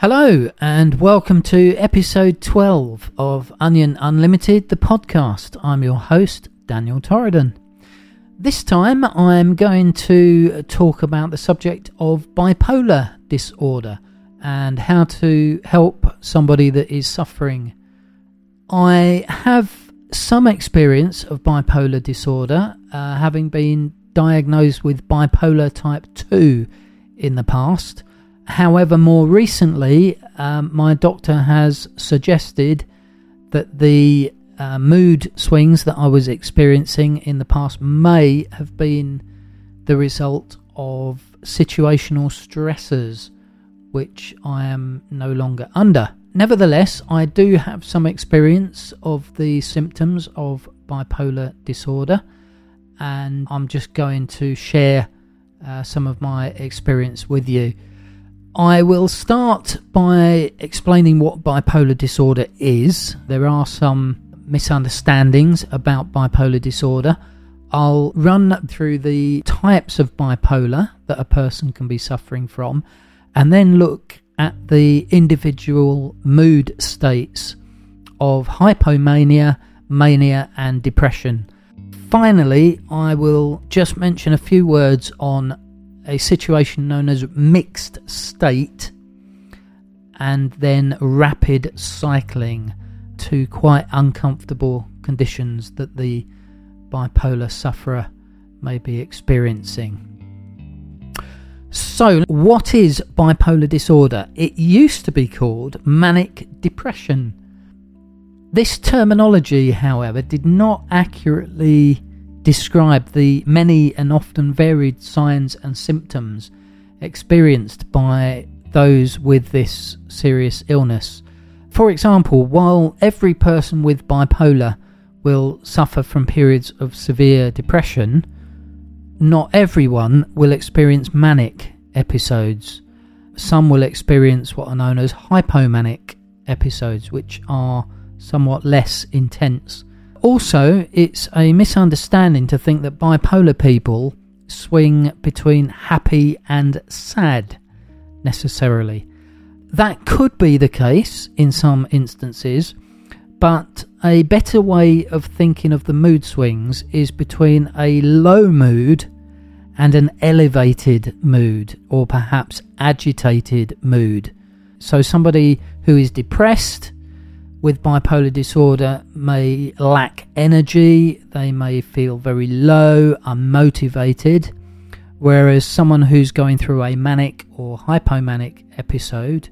Hello, and welcome to episode 12 of Onion Unlimited, the podcast. I'm your host, Daniel Torridon. This time I'm going to talk about the subject of bipolar disorder and how to help somebody that is suffering. I have some experience of bipolar disorder, uh, having been diagnosed with bipolar type 2 in the past. However, more recently, um, my doctor has suggested that the uh, mood swings that I was experiencing in the past may have been the result of situational stressors, which I am no longer under. Nevertheless, I do have some experience of the symptoms of bipolar disorder, and I'm just going to share uh, some of my experience with you. I will start by explaining what bipolar disorder is. There are some misunderstandings about bipolar disorder. I'll run through the types of bipolar that a person can be suffering from and then look at the individual mood states of hypomania, mania, and depression. Finally, I will just mention a few words on a situation known as mixed state and then rapid cycling, to quite uncomfortable conditions that the bipolar sufferer may be experiencing. So, what is bipolar disorder? It used to be called manic depression. This terminology, however, did not accurately describe the many and often varied signs and symptoms experienced by those with this serious illness. For example, while every person with bipolar will suffer from periods of severe depression, not everyone will experience manic episodes. Some will experience what are known as hypomanic episodes, which are somewhat less intense also, it's a misunderstanding to think that bipolar people swing between happy and sad necessarily. That could be the case in some instances, but a better way of thinking of the mood swings is between a low mood and an elevated mood, or perhaps agitated mood. So, somebody who is depressed with bipolar disorder may lack energy, they may feel very low, unmotivated, whereas someone who's going through a manic or hypomanic episode,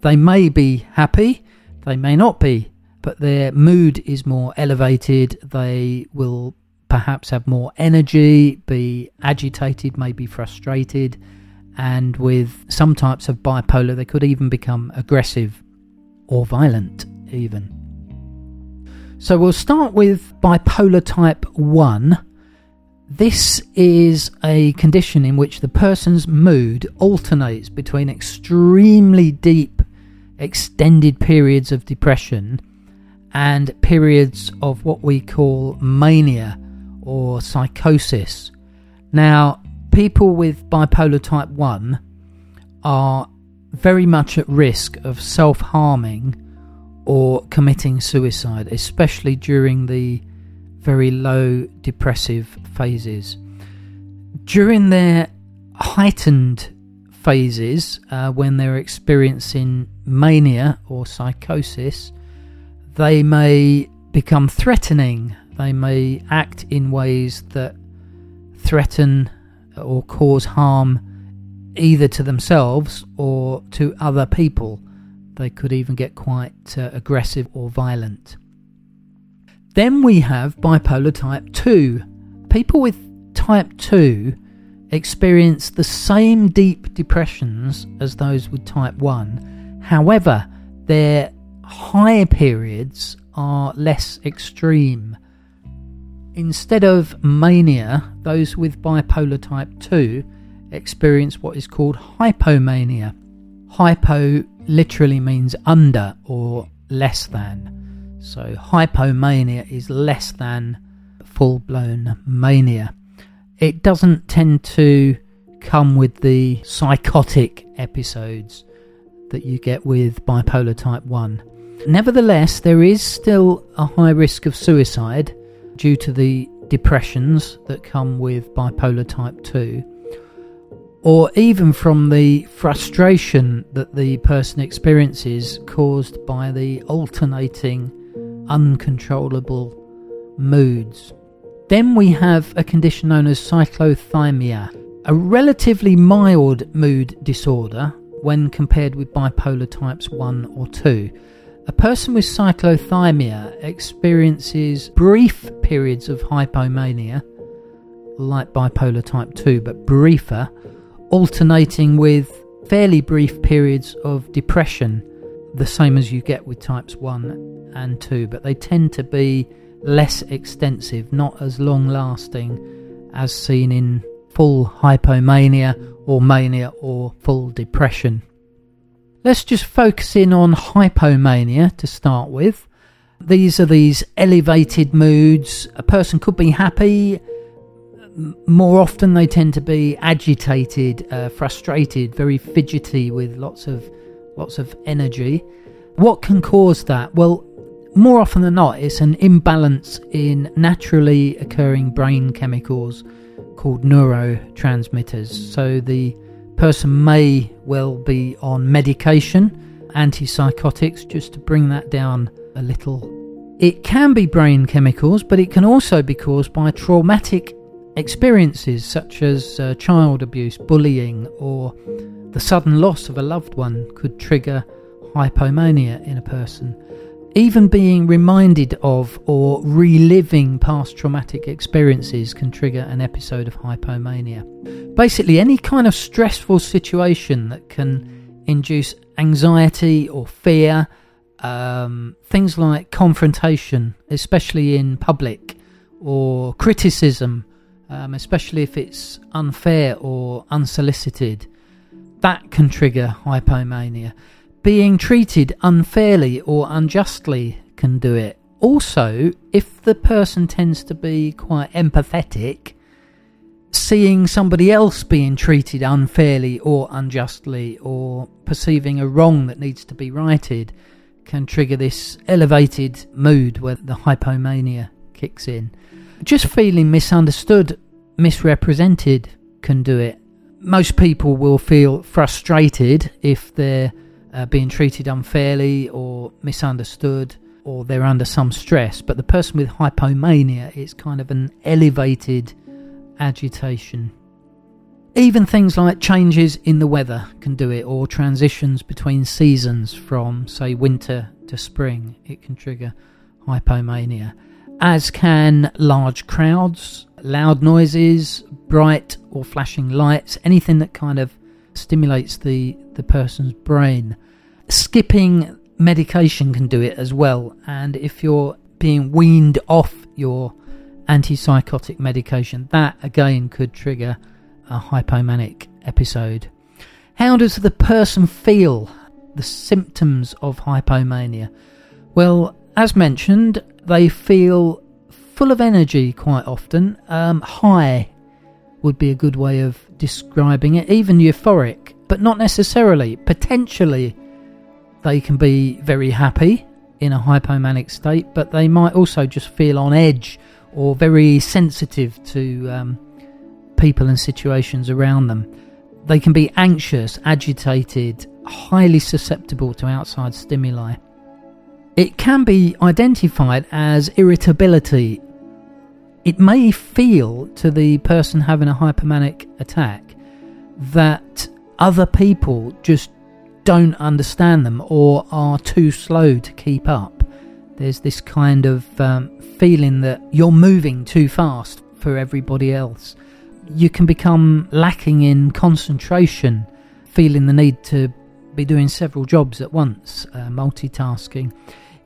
they may be happy, they may not be, but their mood is more elevated, they will perhaps have more energy, be agitated, maybe frustrated, and with some types of bipolar, they could even become aggressive or violent even. So we'll start with bipolar type 1. This is a condition in which the person's mood alternates between extremely deep, extended periods of depression and periods of what we call mania or psychosis. Now, people with bipolar type 1 are very much at risk of self harming or committing suicide, especially during the very low depressive phases. During their heightened phases, uh, when they're experiencing mania or psychosis, they may become threatening. They may act in ways that threaten or cause harm either to themselves or to other people. They could even get quite uh, aggressive or violent. Then we have bipolar type 2. People with type 2 experience the same deep depressions as those with type 1. However, their high periods are less extreme. Instead of mania, those with bipolar type 2 experience what is called hypomania. Hypo literally means under or less than. So hypomania is less than full blown mania. It doesn't tend to come with the psychotic episodes that you get with bipolar type 1. Nevertheless, there is still a high risk of suicide due to the depressions that come with bipolar type 2, or even from the frustration that the person experiences caused by the alternating, uncontrollable moods. Then we have a condition known as cyclothymia, a relatively mild mood disorder when compared with bipolar types 1 or 2. A person with cyclothymia experiences brief periods of hypomania, like bipolar type 2, but briefer, alternating with fairly brief periods of depression, the same as you get with types 1 and 2, but they tend to be less extensive, not as long lasting as seen in full hypomania or mania or full depression. Let's just focus in on hypomania to start with. These are these elevated moods. A person could be happy. More often, they tend to be agitated, uh, frustrated, very fidgety, with lots of lots of energy. What can cause that? Well, more often than not, it's an imbalance in naturally occurring brain chemicals called neurotransmitters. So the person may well be on medication, antipsychotics, just to bring that down a little. It can be brain chemicals, but it can also be caused by traumatic experiences such as uh, child abuse, bullying, or the sudden loss of a loved one could trigger hypomania in a person even being reminded of or reliving past traumatic experiences can trigger an episode of hypomania. Basically, any kind of stressful situation that can induce anxiety or fear, um, things like confrontation, especially in public, or criticism, um, especially if it's unfair or unsolicited, that can trigger hypomania being treated unfairly or unjustly can do it. Also, if the person tends to be quite empathetic, seeing somebody else being treated unfairly or unjustly or perceiving a wrong that needs to be righted can trigger this elevated mood where the hypomania kicks in. Just feeling misunderstood, misrepresented can do it. Most people will feel frustrated if they're uh, being treated unfairly or misunderstood or they're under some stress. But the person with hypomania, it's kind of an elevated agitation. Even things like changes in the weather can do it, or transitions between seasons from, say, winter to spring. It can trigger hypomania. As can large crowds, loud noises, bright or flashing lights, anything that kind of stimulates the, the person's brain. Skipping medication can do it as well, and if you're being weaned off your antipsychotic medication, that again could trigger a hypomanic episode. How does the person feel? The symptoms of hypomania? Well, as mentioned, they feel full of energy quite often. Um, high would be a good way of describing it, even euphoric, but not necessarily. Potentially they can be very happy in a hypomanic state, but they might also just feel on edge or very sensitive to um, people and situations around them. They can be anxious, agitated, highly susceptible to outside stimuli. It can be identified as irritability. It may feel to the person having a hypomanic attack that other people just don't understand them or are too slow to keep up. There's this kind of um, feeling that you're moving too fast for everybody else. You can become lacking in concentration, feeling the need to be doing several jobs at once, uh, multitasking.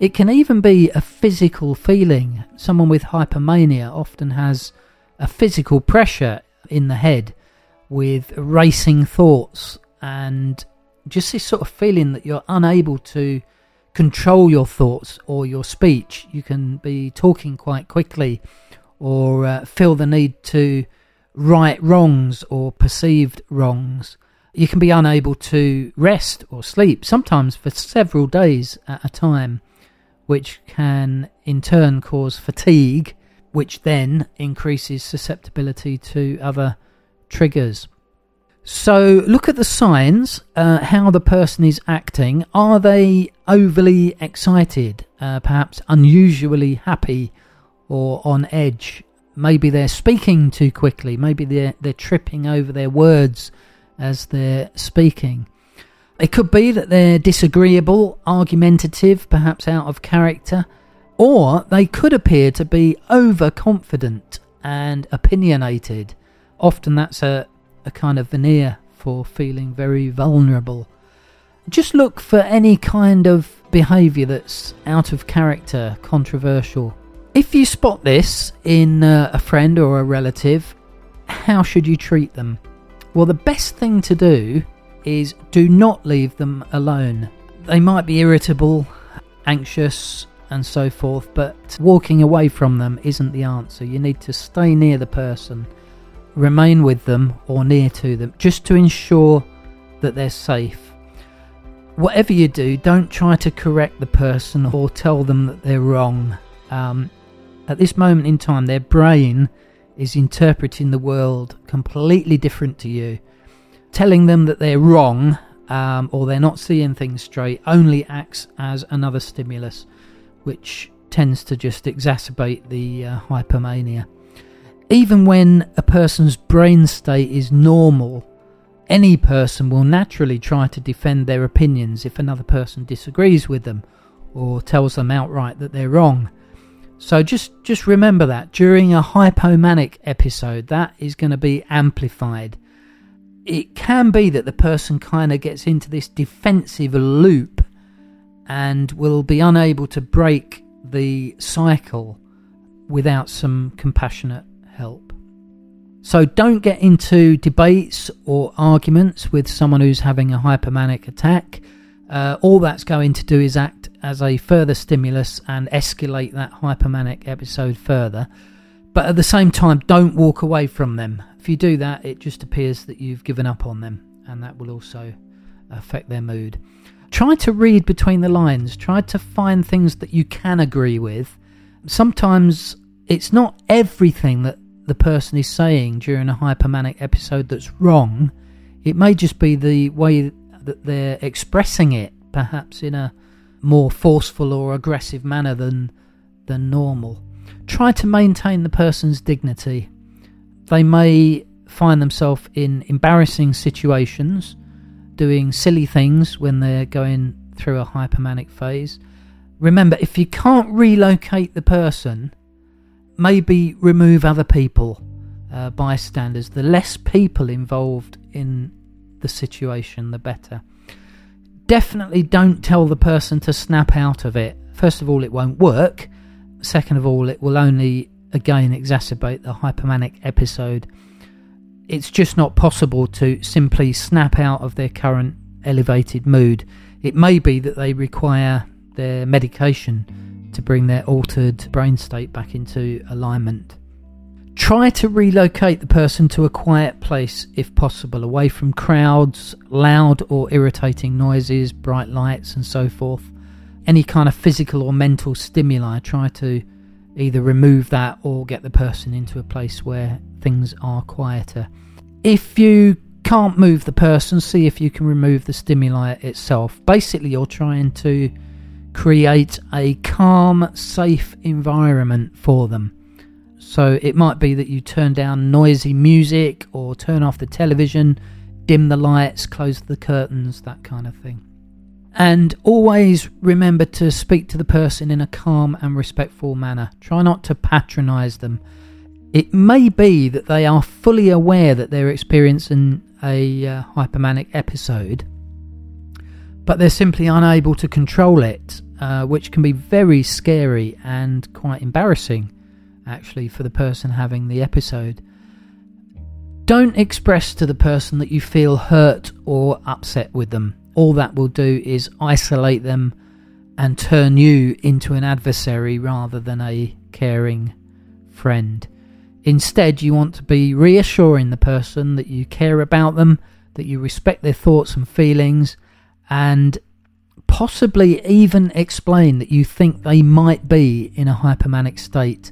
It can even be a physical feeling. Someone with hypermania often has a physical pressure in the head with racing thoughts and just this sort of feeling that you're unable to control your thoughts or your speech. You can be talking quite quickly or uh, feel the need to right wrongs or perceived wrongs. you can be unable to rest or sleep, sometimes for several days at a time, which can in turn cause fatigue, which then increases susceptibility to other triggers. So, look at the signs, uh, how the person is acting. Are they overly excited, uh, perhaps unusually happy, or on edge? Maybe they're speaking too quickly, maybe they're, they're tripping over their words as they're speaking. It could be that they're disagreeable, argumentative, perhaps out of character, or they could appear to be overconfident and opinionated. Often that's a, a kind of veneer for feeling very vulnerable. Just look for any kind of behaviour that's out of character, controversial. If you spot this in uh, a friend or a relative, how should you treat them? Well, the best thing to do is do not leave them alone. They might be irritable, anxious, and so forth, but walking away from them isn't the answer. You need to stay near the person remain with them or near to them just to ensure that they're safe. Whatever you do, don't try to correct the person or tell them that they're wrong. Um, at this moment in time, their brain is interpreting the world completely different to you. Telling them that they're wrong um, or they're not seeing things straight only acts as another stimulus, which tends to just exacerbate the uh, hypomania even when a person's brain state is normal, any person will naturally try to defend their opinions if another person disagrees with them or tells them outright that they're wrong. So just just remember that during a hypomanic episode that is going to be amplified. It can be that the person kind of gets into this defensive loop and will be unable to break the cycle without some compassionate help. So don't get into debates or arguments with someone who's having a hypermanic attack. Uh, all that's going to do is act as a further stimulus and escalate that hypermanic episode further. But at the same time, don't walk away from them. If you do that, it just appears that you've given up on them, and that will also affect their mood. Try to read between the lines, try to find things that you can agree with. Sometimes it's not everything that the person is saying during a hypomanic episode that's wrong. It may just be the way that they're expressing it, perhaps in a more forceful or aggressive manner than than normal. Try to maintain the person's dignity. They may find themselves in embarrassing situations, doing silly things when they're going through a hypomanic phase. Remember, if you can't relocate the person, maybe remove other people, uh, bystanders. The less people involved in the situation, the better. Definitely don't tell the person to snap out of it. First of all, it won't work. Second of all, it will only again exacerbate the hypomanic episode. It's just not possible to simply snap out of their current elevated mood. It may be that they require their medication to bring their altered brain state back into alignment. Try to relocate the person to a quiet place if possible, away from crowds, loud or irritating noises, bright lights, and so forth. Any kind of physical or mental stimuli, try to either remove that or get the person into a place where things are quieter. If you can't move the person, see if you can remove the stimuli itself. Basically, you're trying to create a calm, safe environment for them. So it might be that you turn down noisy music or turn off the television, dim the lights, close the curtains, that kind of thing. And always remember to speak to the person in a calm and respectful manner. Try not to patronize them. It may be that they are fully aware that they're experiencing a uh, hypomanic episode, but they're simply unable to control it uh, which can be very scary and quite embarrassing, actually, for the person having the episode. Don't express to the person that you feel hurt or upset with them. All that will do is isolate them and turn you into an adversary rather than a caring friend. Instead, you want to be reassuring the person that you care about them, that you respect their thoughts and feelings, and possibly even explain that you think they might be in a hypomanic state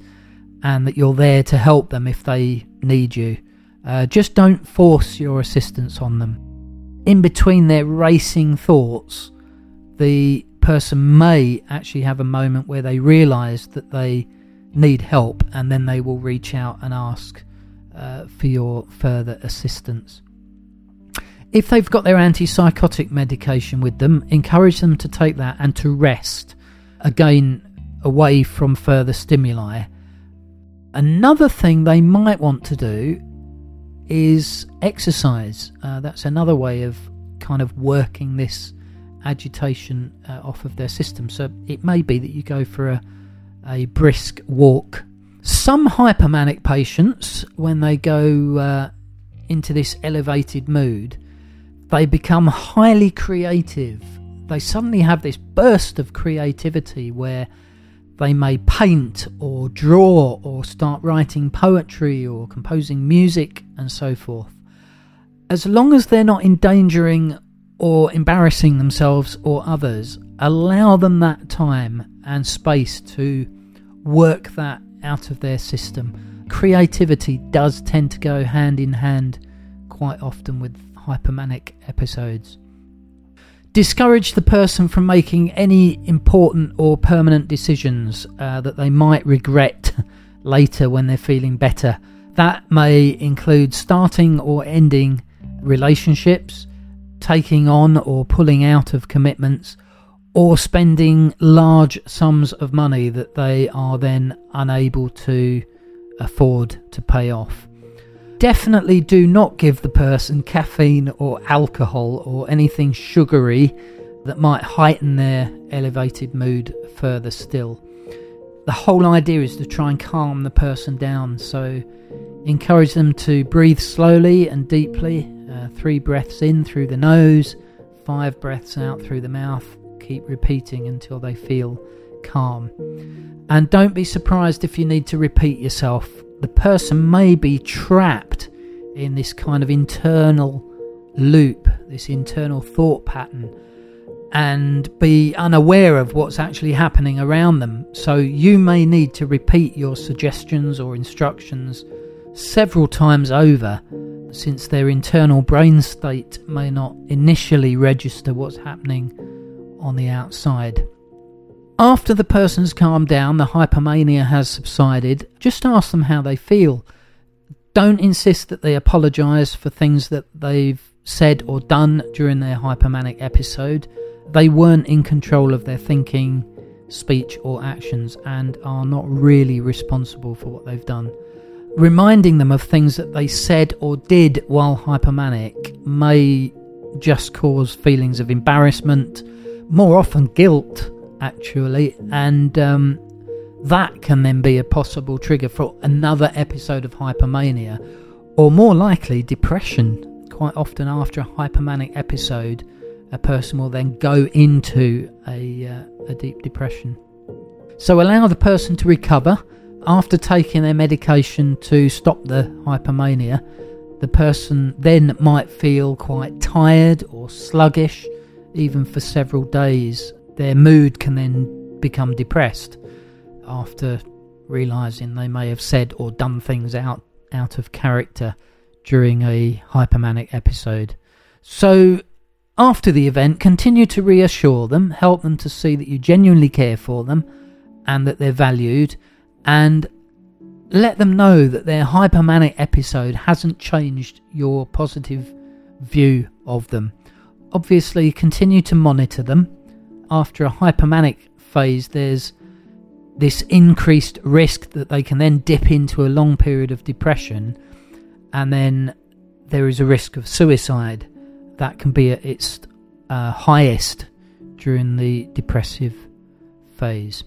and that you're there to help them if they need you. Uh, just don't force your assistance on them. In between their racing thoughts, the person may actually have a moment where they realize that they need help and then they will reach out and ask uh, for your further assistance. If they've got their antipsychotic medication with them, encourage them to take that and to rest again away from further stimuli. Another thing they might want to do is exercise. Uh, that's another way of kind of working this agitation uh, off of their system. So it may be that you go for a, a brisk walk. Some hypermanic patients, when they go uh, into this elevated mood, they become highly creative. They suddenly have this burst of creativity where they may paint or draw or start writing poetry or composing music and so forth. As long as they're not endangering or embarrassing themselves or others, allow them that time and space to work that out of their system. Creativity does tend to go hand in hand quite often with hypomanic episodes. Discourage the person from making any important or permanent decisions uh, that they might regret later when they're feeling better. That may include starting or ending relationships, taking on or pulling out of commitments, or spending large sums of money that they are then unable to afford to pay off. Definitely do not give the person caffeine or alcohol or anything sugary that might heighten their elevated mood further still. The whole idea is to try and calm the person down, so encourage them to breathe slowly and deeply uh, three breaths in through the nose, five breaths out through the mouth. Keep repeating until they feel calm. And don't be surprised if you need to repeat yourself the person may be trapped in this kind of internal loop, this internal thought pattern, and be unaware of what's actually happening around them. So you may need to repeat your suggestions or instructions several times over, since their internal brain state may not initially register what's happening on the outside. After the person's calmed down, the hypomania has subsided, just ask them how they feel. Don't insist that they apologise for things that they've said or done during their hypomanic episode. They weren't in control of their thinking, speech, or actions and are not really responsible for what they've done. Reminding them of things that they said or did while hypomanic may just cause feelings of embarrassment, more often guilt actually, and um, that can then be a possible trigger for another episode of hypomania, or more likely, depression. Quite often, after a hypomanic episode, a person will then go into a, uh, a deep depression. So, allow the person to recover after taking their medication to stop the hypomania. The person then might feel quite tired or sluggish, even for several days their mood can then become depressed after realizing they may have said or done things out out of character during a hypomanic episode. So after the event, continue to reassure them, help them to see that you genuinely care for them and that they're valued, and let them know that their hypomanic episode hasn't changed your positive view of them. Obviously, continue to monitor them after a hypomanic phase, there's this increased risk that they can then dip into a long period of depression, and then there is a risk of suicide that can be at its uh, highest during the depressive phase.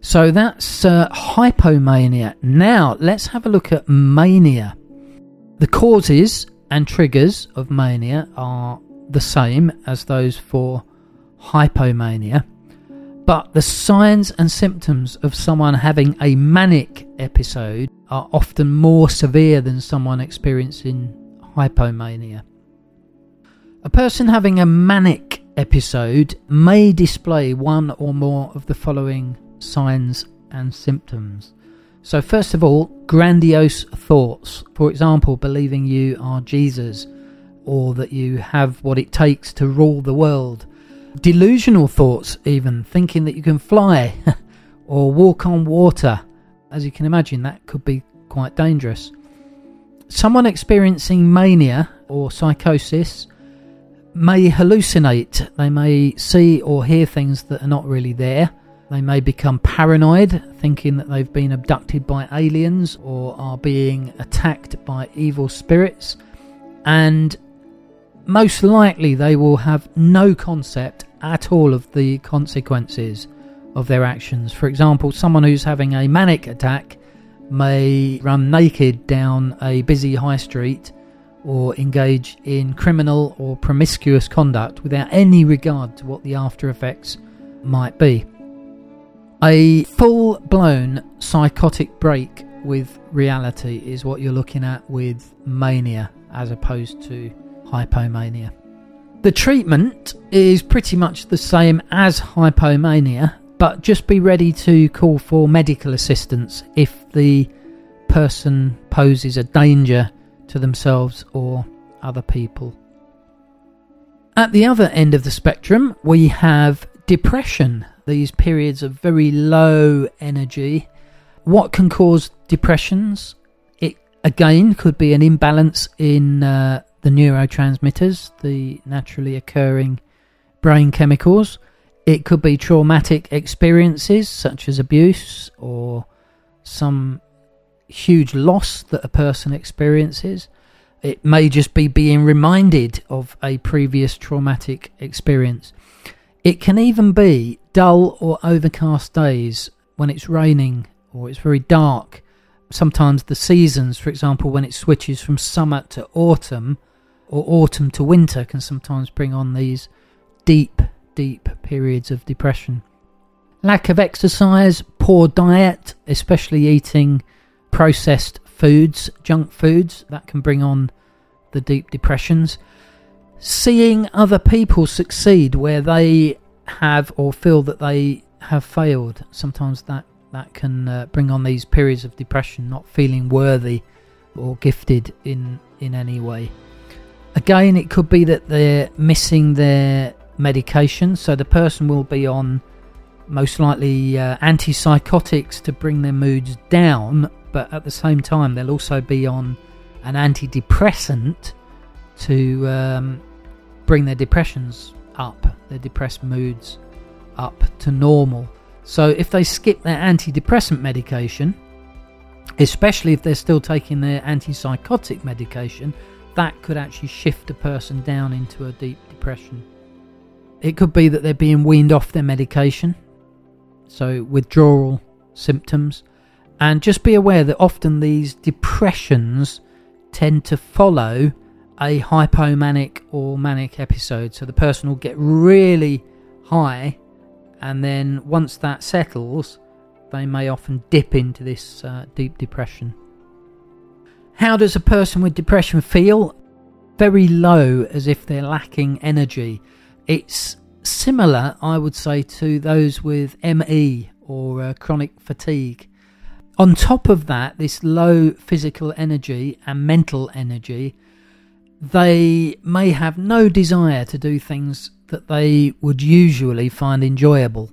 So that's uh, hypomania. Now let's have a look at mania. The causes and triggers of mania are the same as those for hypomania, but the signs and symptoms of someone having a manic episode are often more severe than someone experiencing hypomania. A person having a manic episode may display one or more of the following signs and symptoms. So, first of all, grandiose thoughts. For example, believing you are Jesus or that you have what it takes to rule the world. Delusional thoughts, even thinking that you can fly or walk on water. As you can imagine, that could be quite dangerous. Someone experiencing mania or psychosis may hallucinate. They may see or hear things that are not really there. They may become paranoid, thinking that they've been abducted by aliens or are being attacked by evil spirits. And most likely, they will have no concept at all of the consequences of their actions. For example, someone who's having a manic attack may run naked down a busy high street or engage in criminal or promiscuous conduct without any regard to what the after effects might be. A full blown psychotic break with reality is what you're looking at with mania as opposed to hypomania. The treatment is pretty much the same as hypomania, but just be ready to call for medical assistance if the person poses a danger to themselves or other people. At the other end of the spectrum, we have depression, these periods of very low energy. What can cause depressions? It again could be an imbalance in uh, the neurotransmitters, the naturally occurring brain chemicals. It could be traumatic experiences such as abuse or some huge loss that a person experiences. It may just be being reminded of a previous traumatic experience. It can even be dull or overcast days when it's raining or it's very dark. Sometimes the seasons, for example, when it switches from summer to autumn or autumn to winter, can sometimes bring on these deep, deep periods of depression. Lack of exercise, poor diet, especially eating processed foods, junk foods, that can bring on the deep depressions. Seeing other people succeed where they have or feel that they have failed, sometimes that, that can uh, bring on these periods of depression, not feeling worthy or gifted in, in any way. Again, it could be that they're missing their medication, so the person will be on most likely uh, antipsychotics to bring their moods down, but at the same time, they'll also be on an antidepressant to um, bring their depressions up, their depressed moods up to normal. So if they skip their antidepressant medication, especially if they're still taking their antipsychotic medication, that could actually shift a person down into a deep depression. It could be that they're being weaned off their medication, so withdrawal symptoms. And just be aware that often these depressions tend to follow a hypomanic or manic episode. So the person will get really high, and then once that settles, they may often dip into this uh, deep depression. How does a person with depression feel? Very low, as if they're lacking energy. It's similar, I would say, to those with ME or uh, chronic fatigue. On top of that, this low physical energy and mental energy, they may have no desire to do things that they would usually find enjoyable.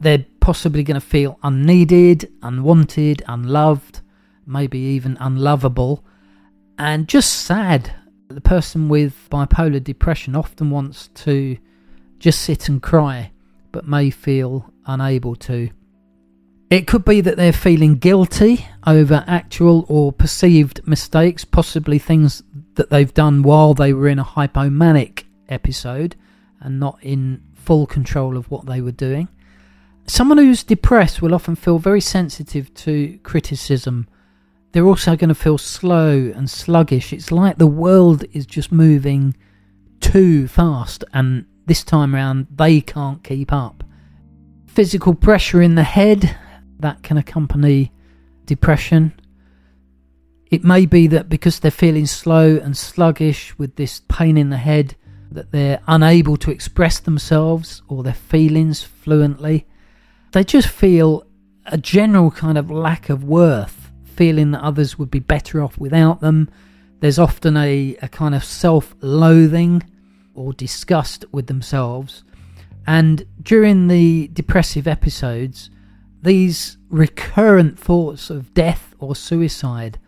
They're possibly going to feel unneeded, unwanted, unloved, maybe even unlovable, and just sad. The person with bipolar depression often wants to just sit and cry, but may feel unable to. It could be that they're feeling guilty over actual or perceived mistakes, possibly things that they've done while they were in a hypomanic episode and not in full control of what they were doing. Someone who's depressed will often feel very sensitive to criticism. They're also going to feel slow and sluggish. It's like the world is just moving too fast, and this time around, they can't keep up. Physical pressure in the head that can accompany depression. It may be that because they're feeling slow and sluggish with this pain in the head, that they're unable to express themselves or their feelings fluently. They just feel a general kind of lack of worth, feeling that others would be better off without them. There's often a, a kind of self loathing or disgust with themselves. And during the depressive episodes, these recurrent thoughts of death or suicide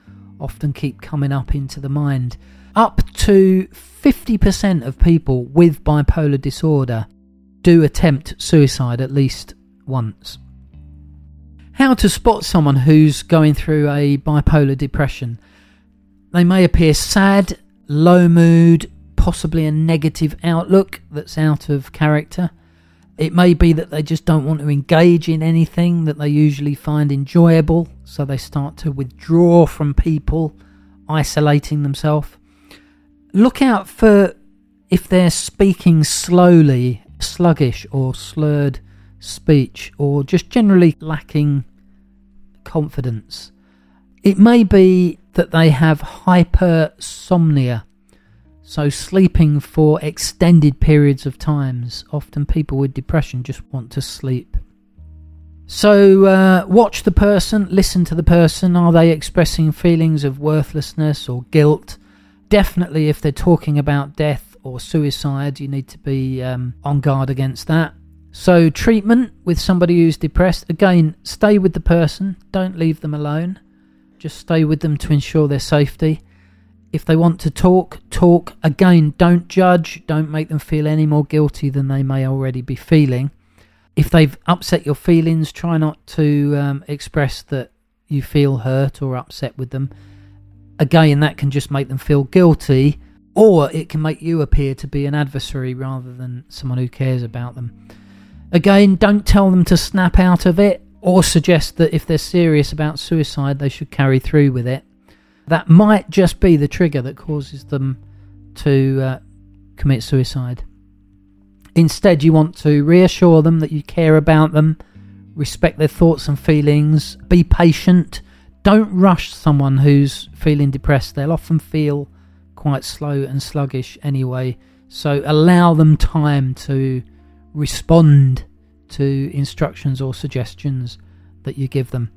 often keep coming up into the mind. Up to 50% of people with bipolar disorder do attempt suicide at least once. How to spot someone who's going through a bipolar depression? They may appear sad, low mood, possibly a negative outlook that's out of character. It may be that they just don't want to engage in anything that they usually find enjoyable, so they start to withdraw from people, isolating themselves. Look out for if they're speaking slowly, sluggish, or slurred speech, or just generally lacking confidence. It may be that they have hypersomnia so, sleeping for extended periods of times. Often, people with depression just want to sleep. So, uh, watch the person, listen to the person. Are they expressing feelings of worthlessness or guilt? Definitely, if they're talking about death or suicide, you need to be um, on guard against that. So, treatment with somebody who's depressed again, stay with the person, don't leave them alone. Just stay with them to ensure their safety. If they want to talk, talk. Again, don't judge, don't make them feel any more guilty than they may already be feeling. If they've upset your feelings, try not to um, express that you feel hurt or upset with them. Again, that can just make them feel guilty, or it can make you appear to be an adversary rather than someone who cares about them. Again, don't tell them to snap out of it or suggest that if they're serious about suicide, they should carry through with it that might just be the trigger that causes them to uh, commit suicide. Instead, you want to reassure them that you care about them, respect their thoughts and feelings, be patient. Don't rush someone who's feeling depressed. They'll often feel quite slow and sluggish anyway. So allow them time to respond to instructions or suggestions that you give them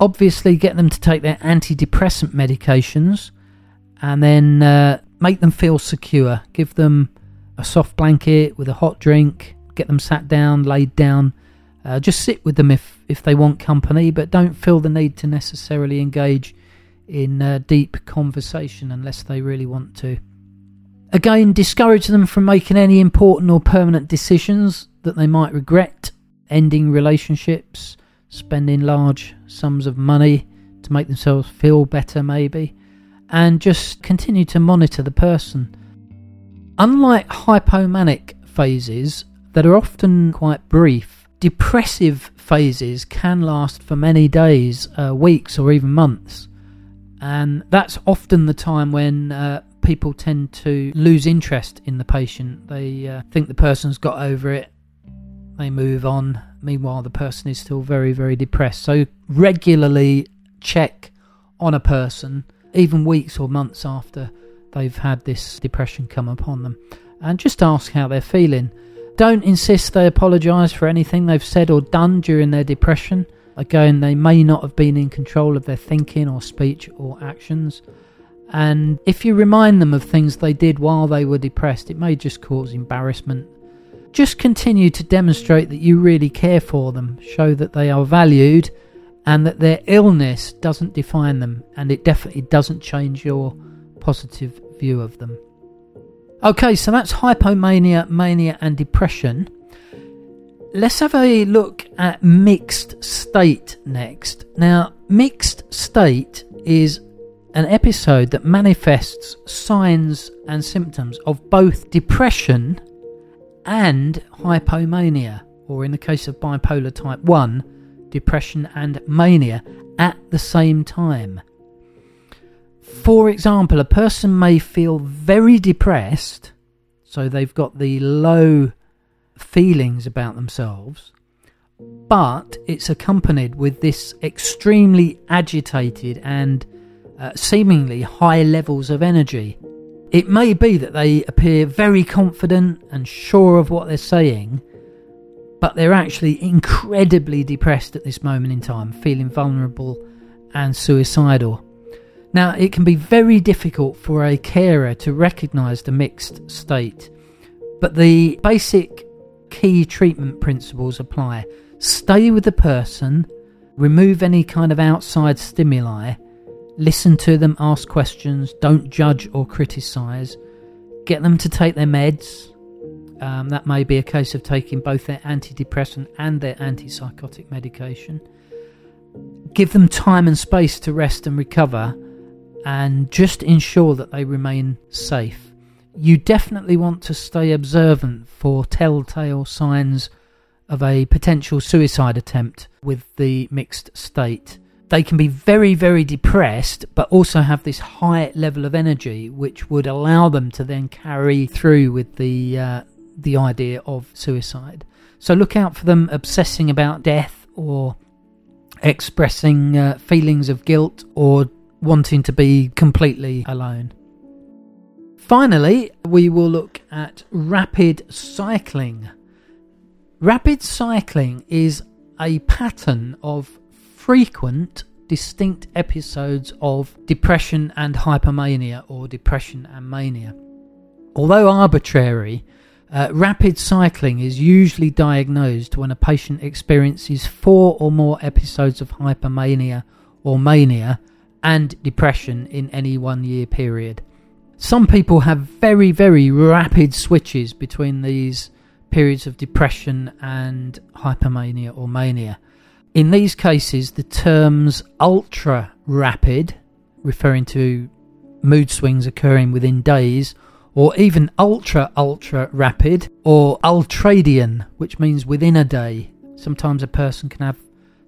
obviously get them to take their antidepressant medications and then uh, make them feel secure. Give them a soft blanket with a hot drink, get them sat down, laid down. Uh, just sit with them if, if they want company, but don't feel the need to necessarily engage in uh, deep conversation unless they really want to. Again, discourage them from making any important or permanent decisions that they might regret, ending relationships, spending large sums of money to make themselves feel better, maybe, and just continue to monitor the person. Unlike hypomanic phases that are often quite brief, depressive phases can last for many days, uh, weeks, or even months. And that's often the time when uh, people tend to lose interest in the patient. They uh, think the person's got over it, they move on, Meanwhile, the person is still very, very depressed. So, regularly check on a person, even weeks or months after they've had this depression come upon them, and just ask how they're feeling. Don't insist they apologise for anything they've said or done during their depression. Again, they may not have been in control of their thinking or speech or actions. And if you remind them of things they did while they were depressed, it may just cause embarrassment just continue to demonstrate that you really care for them, show that they are valued, and that their illness doesn't define them, and it definitely doesn't change your positive view of them. Okay, so that's hypomania, mania, and depression. Let's have a look at mixed state next. Now, mixed state is an episode that manifests signs and symptoms of both depression and hypomania, or in the case of bipolar type 1, depression and mania at the same time. For example, a person may feel very depressed, so they've got the low feelings about themselves, but it's accompanied with this extremely agitated and uh, seemingly high levels of energy. It may be that they appear very confident and sure of what they're saying, but they're actually incredibly depressed at this moment in time, feeling vulnerable and suicidal. Now, it can be very difficult for a carer to recognize the mixed state, but the basic key treatment principles apply. Stay with the person, remove any kind of outside stimuli, listen to them, ask questions, don't judge or criticize, get them to take their meds, um, that may be a case of taking both their antidepressant and their antipsychotic medication. Give them time and space to rest and recover, and just ensure that they remain safe. You definitely want to stay observant for telltale signs of a potential suicide attempt with the mixed state. They can be very, very depressed, but also have this high level of energy, which would allow them to then carry through with the uh, the idea of suicide. So look out for them obsessing about death or expressing uh, feelings of guilt or wanting to be completely alone. Finally, we will look at rapid cycling. Rapid cycling is a pattern of frequent, distinct episodes of depression and hypomania or depression and mania. Although arbitrary, uh, rapid cycling is usually diagnosed when a patient experiences four or more episodes of hypomania or mania and depression in any one year period. Some people have very, very rapid switches between these periods of depression and hypomania or mania. In these cases, the terms ultra rapid, referring to mood swings occurring within days, or even ultra ultra rapid or ultradian, which means within a day. Sometimes a person can have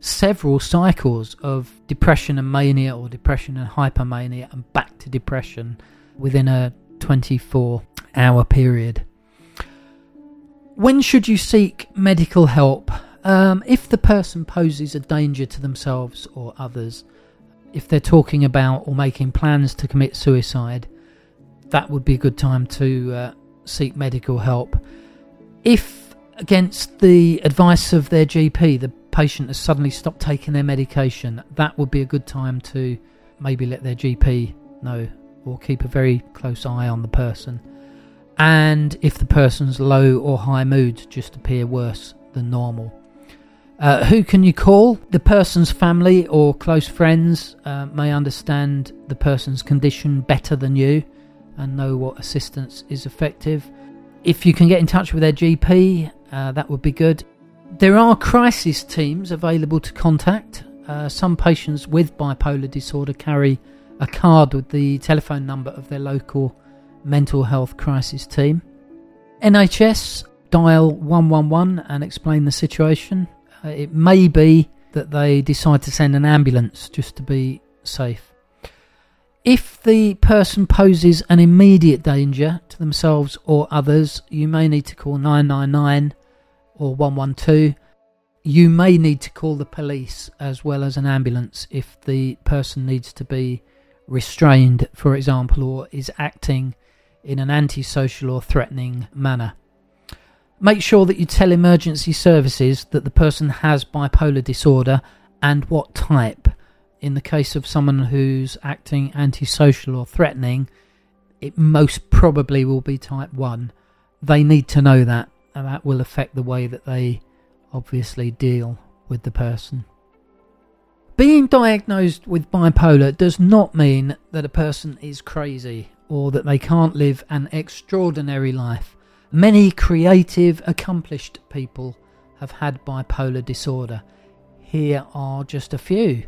several cycles of depression and mania or depression and hypermania and back to depression within a 24 hour period. When should you seek medical help? Um, if the person poses a danger to themselves or others, if they're talking about or making plans to commit suicide, that would be a good time to uh, seek medical help. If, against the advice of their GP, the patient has suddenly stopped taking their medication, that would be a good time to maybe let their GP know or keep a very close eye on the person. And if the person's low or high mood just appear worse than normal. Uh, who can you call? The person's family or close friends uh, may understand the person's condition better than you and know what assistance is effective. If you can get in touch with their GP, uh, that would be good. There are crisis teams available to contact. Uh, some patients with bipolar disorder carry a card with the telephone number of their local mental health crisis team. NHS dial 111 and explain the situation. Uh, it may be that they decide to send an ambulance just to be safe. If the person poses an immediate danger to themselves or others, you may need to call 999 or 112. You may need to call the police as well as an ambulance if the person needs to be restrained, for example, or is acting in an antisocial or threatening manner. Make sure that you tell emergency services that the person has bipolar disorder and what type in the case of someone who's acting antisocial or threatening, it most probably will be type 1. They need to know that, and that will affect the way that they obviously deal with the person. Being diagnosed with bipolar does not mean that a person is crazy or that they can't live an extraordinary life. Many creative, accomplished people have had bipolar disorder. Here are just a few.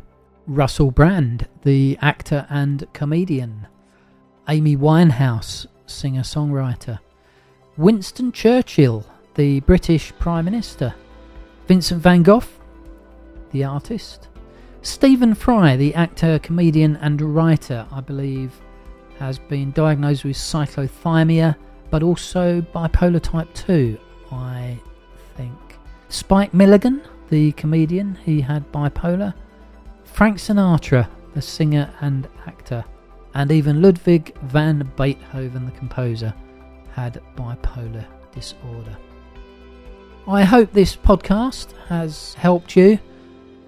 Russell Brand, the actor and comedian, Amy Winehouse, singer songwriter, Winston Churchill, the British Prime Minister, Vincent van Gogh, the artist, Stephen Fry, the actor, comedian, and writer, I believe, has been diagnosed with cyclothymia but also bipolar type 2, I think. Spike Milligan, the comedian, he had bipolar. Frank Sinatra, the singer and actor, and even Ludwig van Beethoven, the composer, had bipolar disorder. I hope this podcast has helped you.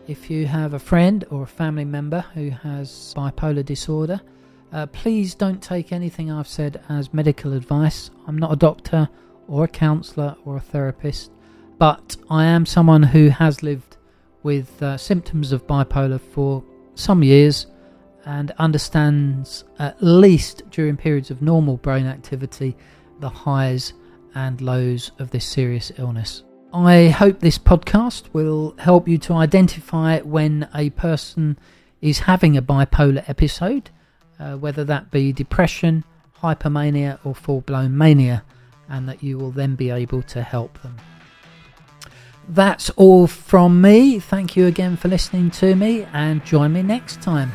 If you have a friend or a family member who has bipolar disorder, uh, please don't take anything I've said as medical advice. I'm not a doctor or a counsellor or a therapist, but I am someone who has lived with uh, symptoms of bipolar for some years and understands, at least during periods of normal brain activity, the highs and lows of this serious illness. I hope this podcast will help you to identify when a person is having a bipolar episode uh, whether that be depression, hypermania, or full blown mania, and that you will then be able to help them. That's all from me. Thank you again for listening to me, and join me next time.